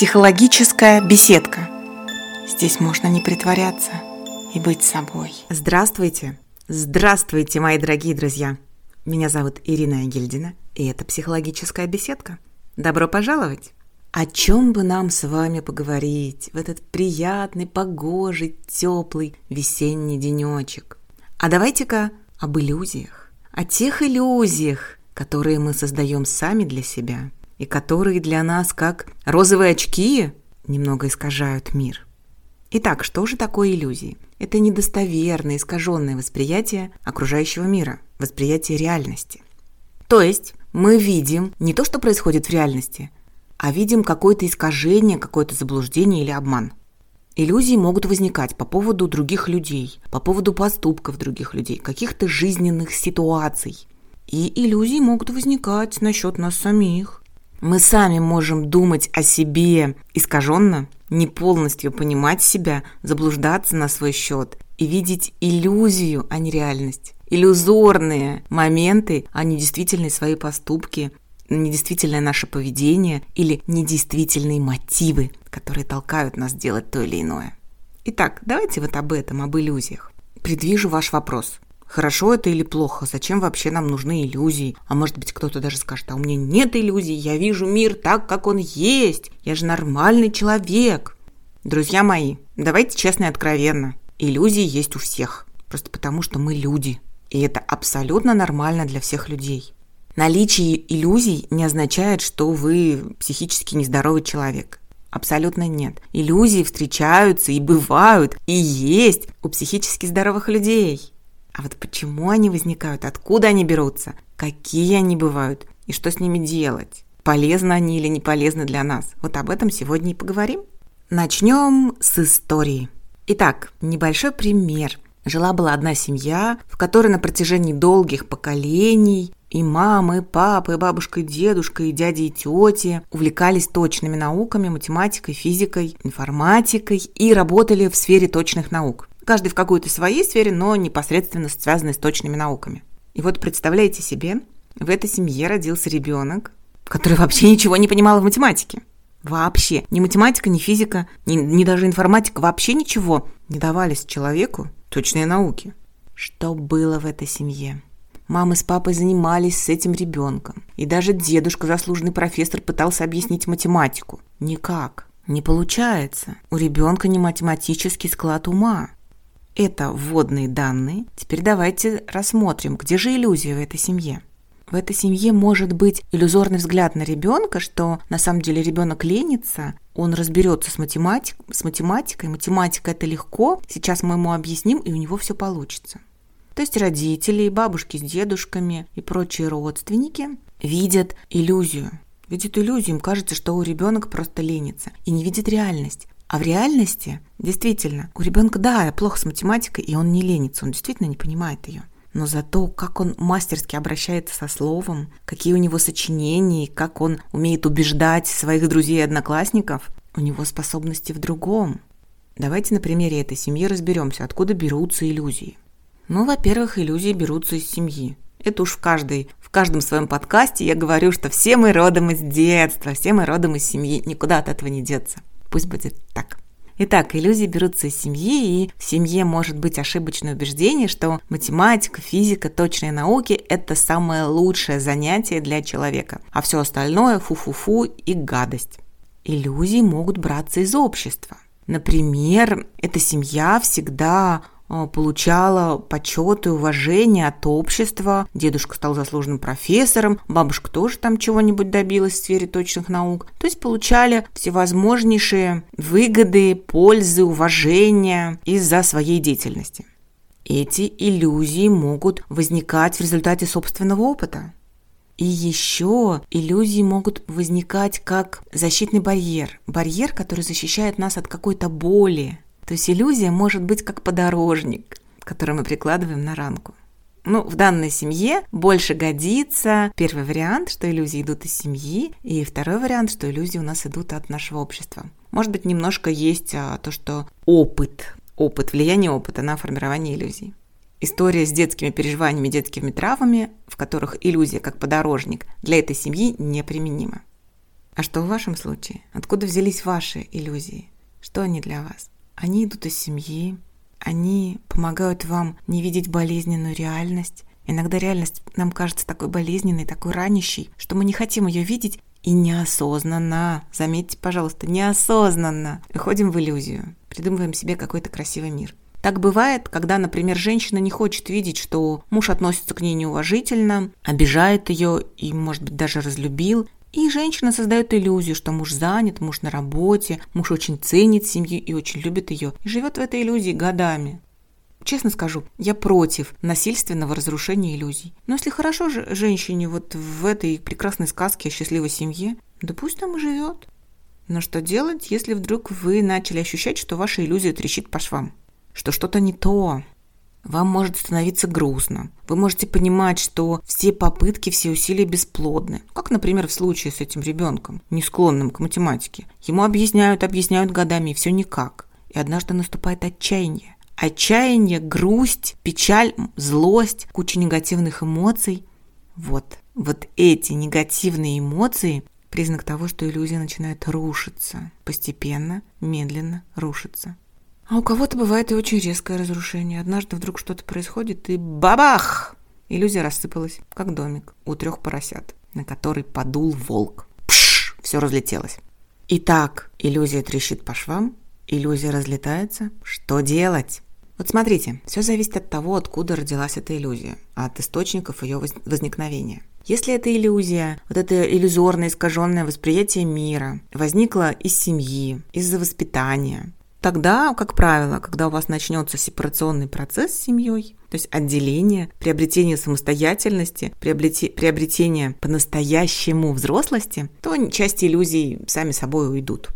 Психологическая беседка. Здесь можно не притворяться и быть собой. Здравствуйте! Здравствуйте, мои дорогие друзья! Меня зовут Ирина Гильдина, и это «Психологическая беседка». Добро пожаловать! О чем бы нам с вами поговорить в этот приятный, погожий, теплый весенний денечек? А давайте-ка об иллюзиях. О тех иллюзиях, которые мы создаем сами для себя и которые для нас, как розовые очки, немного искажают мир. Итак, что же такое иллюзии? Это недостоверное, искаженное восприятие окружающего мира, восприятие реальности. То есть мы видим не то, что происходит в реальности, а видим какое-то искажение, какое-то заблуждение или обман. Иллюзии могут возникать по поводу других людей, по поводу поступков других людей, каких-то жизненных ситуаций. И иллюзии могут возникать насчет нас самих. Мы сами можем думать о себе искаженно, не полностью понимать себя, заблуждаться на свой счет и видеть иллюзию, а не реальность. Иллюзорные моменты, а не действительные свои поступки, недействительное наше поведение или недействительные мотивы, которые толкают нас делать то или иное. Итак, давайте вот об этом, об иллюзиях. Предвижу ваш вопрос. Хорошо это или плохо? Зачем вообще нам нужны иллюзии? А может быть кто-то даже скажет, а у меня нет иллюзий, я вижу мир так, как он есть. Я же нормальный человек. Друзья мои, давайте честно и откровенно. Иллюзии есть у всех. Просто потому, что мы люди. И это абсолютно нормально для всех людей. Наличие иллюзий не означает, что вы психически нездоровый человек. Абсолютно нет. Иллюзии встречаются и бывают, и есть у психически здоровых людей. А вот почему они возникают, откуда они берутся, какие они бывают и что с ними делать? Полезны они или не полезны для нас? Вот об этом сегодня и поговорим. Начнем с истории. Итак, небольшой пример. Жила-была одна семья, в которой на протяжении долгих поколений и мамы, и папы, и бабушка, и дедушка, и дяди, и тети увлекались точными науками, математикой, физикой, информатикой и работали в сфере точных наук. Каждый в какой-то своей сфере, но непосредственно связанной с точными науками. И вот представляете себе, в этой семье родился ребенок, который вообще ничего не понимал в математике. Вообще. Ни математика, ни физика, ни, ни даже информатика, вообще ничего не давались человеку точные науки. Что было в этой семье? Мама с папой занимались с этим ребенком. И даже дедушка, заслуженный профессор, пытался объяснить математику. Никак. Не получается. У ребенка не математический склад ума. Это вводные данные. Теперь давайте рассмотрим, где же иллюзия в этой семье. В этой семье может быть иллюзорный взгляд на ребенка, что на самом деле ребенок ленится, он разберется с, математик, с математикой, математика это легко, сейчас мы ему объясним, и у него все получится. То есть родители, бабушки с дедушками и прочие родственники видят иллюзию. Видят иллюзию, им кажется, что у ребенка просто ленится и не видит реальность. А в реальности, действительно, у ребенка, да, плохо с математикой, и он не ленится, он действительно не понимает ее. Но зато, как он мастерски обращается со словом, какие у него сочинения, как он умеет убеждать своих друзей и одноклассников, у него способности в другом. Давайте на примере этой семьи разберемся, откуда берутся иллюзии. Ну, во-первых, иллюзии берутся из семьи. Это уж в, каждой, в каждом своем подкасте я говорю, что все мы родом из детства, все мы родом из семьи, никуда от этого не деться. Пусть будет так. Итак, иллюзии берутся из семьи, и в семье может быть ошибочное убеждение, что математика, физика, точные науки – это самое лучшее занятие для человека, а все остальное – фу-фу-фу и гадость. Иллюзии могут браться из общества. Например, эта семья всегда получала почет и уважение от общества. Дедушка стал заслуженным профессором, бабушка тоже там чего-нибудь добилась в сфере точных наук. То есть получали всевозможнейшие выгоды, пользы, уважения из-за своей деятельности. Эти иллюзии могут возникать в результате собственного опыта. И еще иллюзии могут возникать как защитный барьер. Барьер, который защищает нас от какой-то боли, то есть иллюзия может быть как подорожник, который мы прикладываем на ранку. Ну, в данной семье больше годится первый вариант, что иллюзии идут из семьи, и второй вариант, что иллюзии у нас идут от нашего общества. Может быть, немножко есть а, то, что опыт, опыт, влияние опыта на формирование иллюзий. История с детскими переживаниями, детскими травмами, в которых иллюзия как подорожник для этой семьи неприменима. А что в вашем случае? Откуда взялись ваши иллюзии? Что они для вас? Они идут из семьи, они помогают вам не видеть болезненную реальность. Иногда реальность нам кажется такой болезненной, такой ранящей, что мы не хотим ее видеть и неосознанно, заметьте, пожалуйста, неосознанно выходим в иллюзию, придумываем себе какой-то красивый мир. Так бывает, когда, например, женщина не хочет видеть, что муж относится к ней неуважительно, обижает ее и, может быть, даже разлюбил, и женщина создает иллюзию, что муж занят, муж на работе, муж очень ценит семью и очень любит ее, и живет в этой иллюзии годами. Честно скажу, я против насильственного разрушения иллюзий. Но если хорошо же женщине вот в этой прекрасной сказке о счастливой семье, да пусть там и живет. Но что делать, если вдруг вы начали ощущать, что ваша иллюзия трещит по швам? Что что-то не то, вам может становиться грустно. Вы можете понимать, что все попытки, все усилия бесплодны. Как, например, в случае с этим ребенком, не склонным к математике. Ему объясняют, объясняют годами, и все никак. И однажды наступает отчаяние. Отчаяние, грусть, печаль, злость, куча негативных эмоций. Вот, вот эти негативные эмоции – признак того, что иллюзия начинает рушиться. Постепенно, медленно рушиться. А у кого-то бывает и очень резкое разрушение. Однажды вдруг что-то происходит, и бабах! Иллюзия рассыпалась, как домик у трех поросят, на который подул волк. Пш! Все разлетелось. Итак, иллюзия трещит по швам, иллюзия разлетается. Что делать? Вот смотрите, все зависит от того, откуда родилась эта иллюзия, от источников ее возникновения. Если эта иллюзия, вот это иллюзорное искаженное восприятие мира возникло из семьи, из-за воспитания, Тогда, как правило, когда у вас начнется сепарационный процесс с семьей, то есть отделение, приобретение самостоятельности, приобретение по-настоящему взрослости, то части иллюзий сами собой уйдут.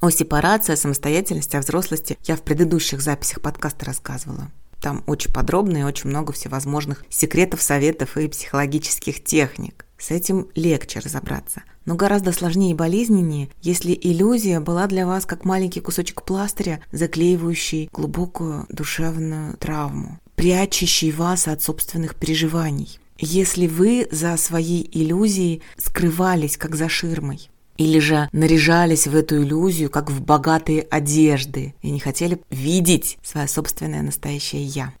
О сепарации, о самостоятельности, о взрослости я в предыдущих записях подкаста рассказывала. Там очень подробно и очень много всевозможных секретов, советов и психологических техник. С этим легче разобраться – но гораздо сложнее и болезненнее, если иллюзия была для вас как маленький кусочек пластыря, заклеивающий глубокую душевную травму, прячущий вас от собственных переживаний. Если вы за своей иллюзией скрывались как за ширмой, или же наряжались в эту иллюзию, как в богатые одежды, и не хотели видеть свое собственное настоящее «я».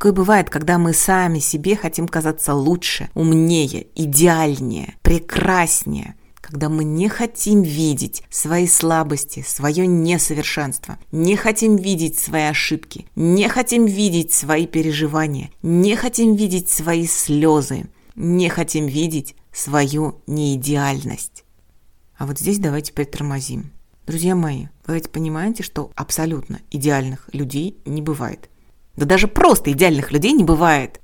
Такое бывает, когда мы сами себе хотим казаться лучше, умнее, идеальнее, прекраснее, когда мы не хотим видеть свои слабости, свое несовершенство, не хотим видеть свои ошибки, не хотим видеть свои переживания, не хотим видеть свои слезы, не хотим видеть свою неидеальность. А вот здесь давайте притормозим. Друзья мои, вы ведь понимаете, что абсолютно идеальных людей не бывает. Да даже просто идеальных людей не бывает.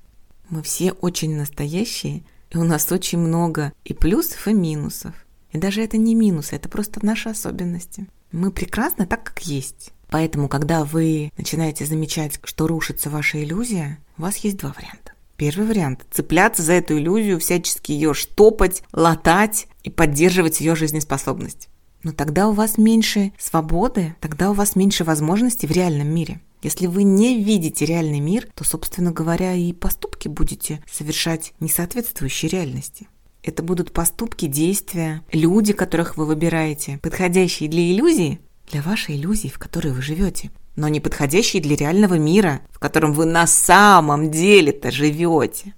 Мы все очень настоящие, и у нас очень много и плюсов, и минусов. И даже это не минус, это просто наши особенности. Мы прекрасны так, как есть. Поэтому, когда вы начинаете замечать, что рушится ваша иллюзия, у вас есть два варианта. Первый вариант – цепляться за эту иллюзию, всячески ее штопать, латать и поддерживать ее жизнеспособность. Но тогда у вас меньше свободы, тогда у вас меньше возможностей в реальном мире. Если вы не видите реальный мир, то, собственно говоря, и поступки будете совершать несоответствующие реальности. Это будут поступки, действия, люди, которых вы выбираете, подходящие для иллюзии, для вашей иллюзии, в которой вы живете, но не подходящие для реального мира, в котором вы на самом деле-то живете.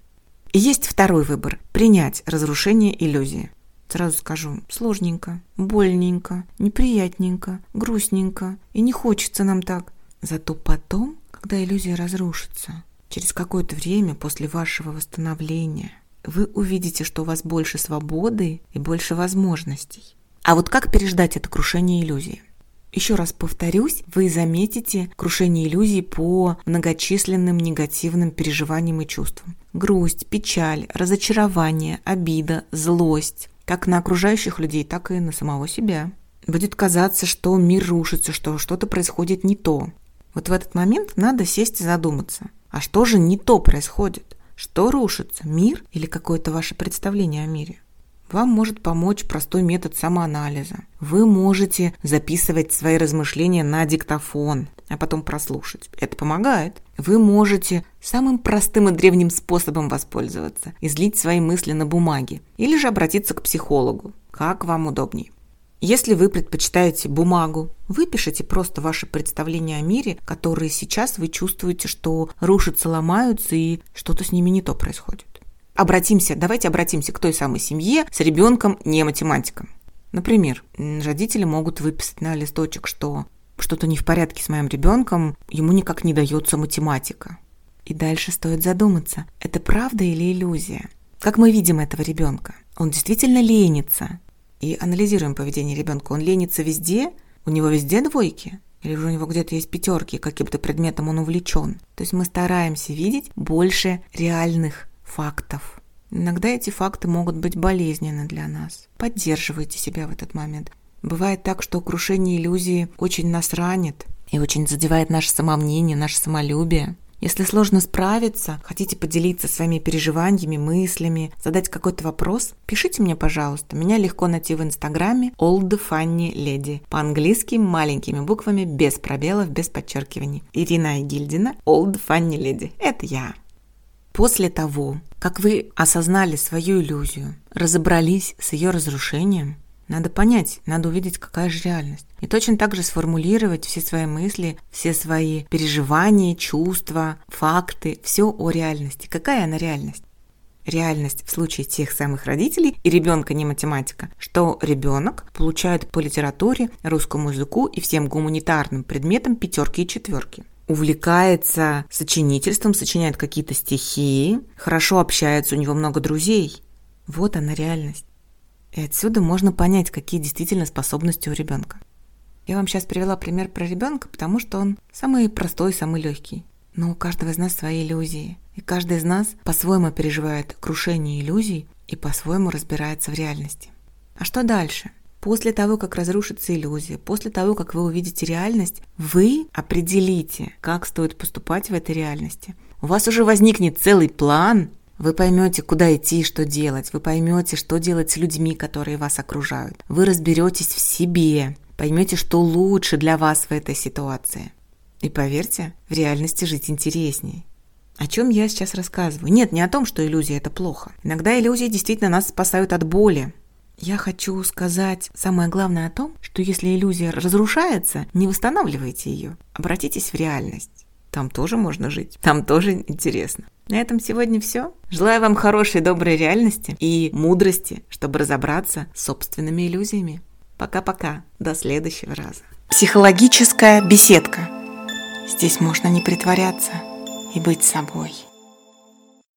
И есть второй выбор – принять разрушение иллюзии. Сразу скажу, сложненько, больненько, неприятненько, грустненько, и не хочется нам так. Зато потом, когда иллюзия разрушится, через какое-то время после вашего восстановления – вы увидите, что у вас больше свободы и больше возможностей. А вот как переждать это крушение иллюзии? Еще раз повторюсь, вы заметите крушение иллюзий по многочисленным негативным переживаниям и чувствам. Грусть, печаль, разочарование, обида, злость. Как на окружающих людей, так и на самого себя. Будет казаться, что мир рушится, что что-то происходит не то. Вот в этот момент надо сесть и задуматься. А что же не то происходит? Что рушится, мир или какое-то ваше представление о мире? Вам может помочь простой метод самоанализа. Вы можете записывать свои размышления на диктофон, а потом прослушать. Это помогает. Вы можете самым простым и древним способом воспользоваться, излить свои мысли на бумаге или же обратиться к психологу, как вам удобнее. Если вы предпочитаете бумагу, выпишите просто ваши представления о мире, которые сейчас вы чувствуете, что рушатся, ломаются и что-то с ними не то происходит. Обратимся, давайте обратимся к той самой семье с ребенком не математиком. Например, родители могут выписать на листочек, что что-то не в порядке с моим ребенком, ему никак не дается математика. И дальше стоит задуматься, это правда или иллюзия? Как мы видим этого ребенка? Он действительно ленится, и анализируем поведение ребенка. Он ленится везде, у него везде двойки, или же у него где-то есть пятерки, каким-то предметом он увлечен. То есть мы стараемся видеть больше реальных фактов. Иногда эти факты могут быть болезненны для нас. Поддерживайте себя в этот момент. Бывает так, что крушение иллюзии очень нас ранит и очень задевает наше самомнение, наше самолюбие. Если сложно справиться, хотите поделиться своими переживаниями, мыслями, задать какой-то вопрос, пишите мне, пожалуйста. Меня легко найти в инстаграме Old Funny Lady. По-английски маленькими буквами, без пробелов, без подчеркиваний. Ирина Гильдина, Old Funny Lady. Это я. После того, как вы осознали свою иллюзию, разобрались с ее разрушением, надо понять, надо увидеть, какая же реальность. И точно так же сформулировать все свои мысли, все свои переживания, чувства, факты, все о реальности. Какая она реальность? реальность в случае тех самых родителей и ребенка не математика, что ребенок получает по литературе, русскому языку и всем гуманитарным предметам пятерки и четверки. Увлекается сочинительством, сочиняет какие-то стихи, хорошо общается, у него много друзей. Вот она реальность. И отсюда можно понять, какие действительно способности у ребенка. Я вам сейчас привела пример про ребенка, потому что он самый простой, самый легкий. Но у каждого из нас свои иллюзии. И каждый из нас по-своему переживает крушение иллюзий и по-своему разбирается в реальности. А что дальше? После того, как разрушится иллюзия, после того, как вы увидите реальность, вы определите, как стоит поступать в этой реальности. У вас уже возникнет целый план, вы поймете, куда идти и что делать. Вы поймете, что делать с людьми, которые вас окружают. Вы разберетесь в себе, поймете, что лучше для вас в этой ситуации. И поверьте, в реальности жить интереснее. О чем я сейчас рассказываю? Нет, не о том, что иллюзия – это плохо. Иногда иллюзии действительно нас спасают от боли. Я хочу сказать самое главное о том, что если иллюзия разрушается, не восстанавливайте ее. Обратитесь в реальность. Там тоже можно жить, там тоже интересно. На этом сегодня все. Желаю вам хорошей, доброй реальности и мудрости, чтобы разобраться с собственными иллюзиями. Пока-пока. До следующего раза. Психологическая беседка. Здесь можно не притворяться и быть собой.